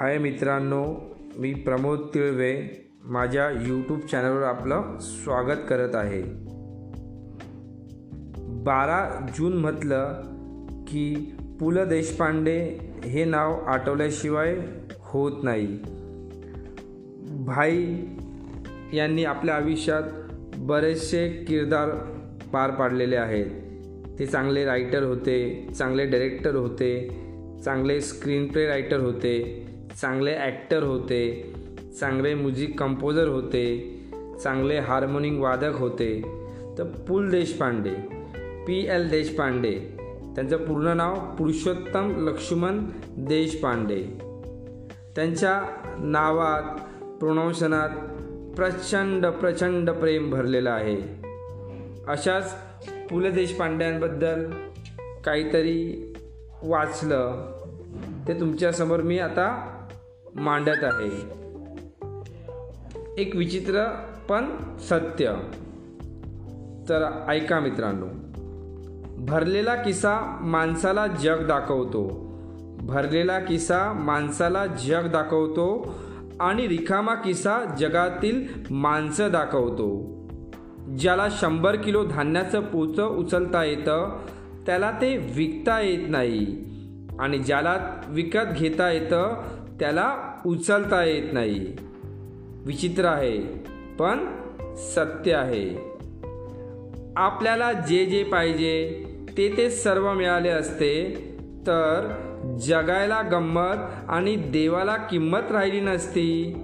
हाय मित्रांनो मी प्रमोद तिळवे माझ्या यूट्यूब चॅनलवर आपलं स्वागत करत आहे. बारा जून म्हटलं की पु ल देशपांडे हे नाव आठवल्याशिवाय होत नाही. भाई यांनी आपल्या आयुष्यात बरेचसे किरदार पार पाडलेले आहेत. ते चांगले रायटर होते चांगले डायरेक्टर होते चांगले स्क्रीन प्ले रायटर होते. चांगले ॲक्टर होते चांगले म्युझिक कंपोजर होते चांगले हार्मोनिंग वादक होते. तर पुल देशपांडे पी एल देशपांडे त्यांचं पूर्ण नाव पुरुषोत्तम लक्ष्मण देशपांडे. त्यांच्या नावात प्रोनाऊन्सनात प्रचंड प्रचंड प्रेम भरलेलं आहे. अशाच पु ल देशपांड्यांबद्दल काहीतरी वाचलं ते तुमच्यासमोर मी आता मांडत आहे. एक विचित्र पण सत्य. तर ऐका मित्रांनो भरलेला किस्सा माणसाला जग दाखवतो. भरलेला किस्सा माणसाला जग दाखवतो आणि रिकामा किस्सा जगातील माणसं दाखवतो. ज्याला शंभर किलो धान्याचं पोचं उचलता येतं त्याला ते विकता येत नाही. आणि ज्याला विकत घेता येतं त्याला उचलता येत नाही. विचित्र आहे पण सत्य आहे. आपल्याला जे जे पाहिजे ते ते सर्व मिळाले असते तर जगायला गंमत आणि देवाला किंमत राहिली नसती.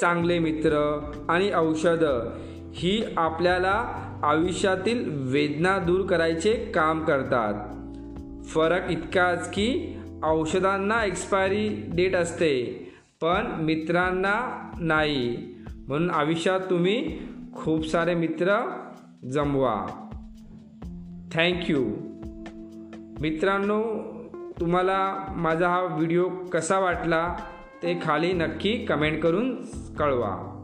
चांगले मित्र आणि औषधं ही आपल्याला आयुष्यातील वेदना दूर करायचे काम करतात. फरक इतकाच की औषधांना एक्सपायरी डेट असते पण मित्रांना नाही. म्हणून आयुष्यात तुम्ही खूप सारे मित्र जमवा. थँक्यू मित्रांनो तुम्हाला माझा हा व्हिडिओ कसा वाटला ते खाली नक्की कमेंट करून कळवा.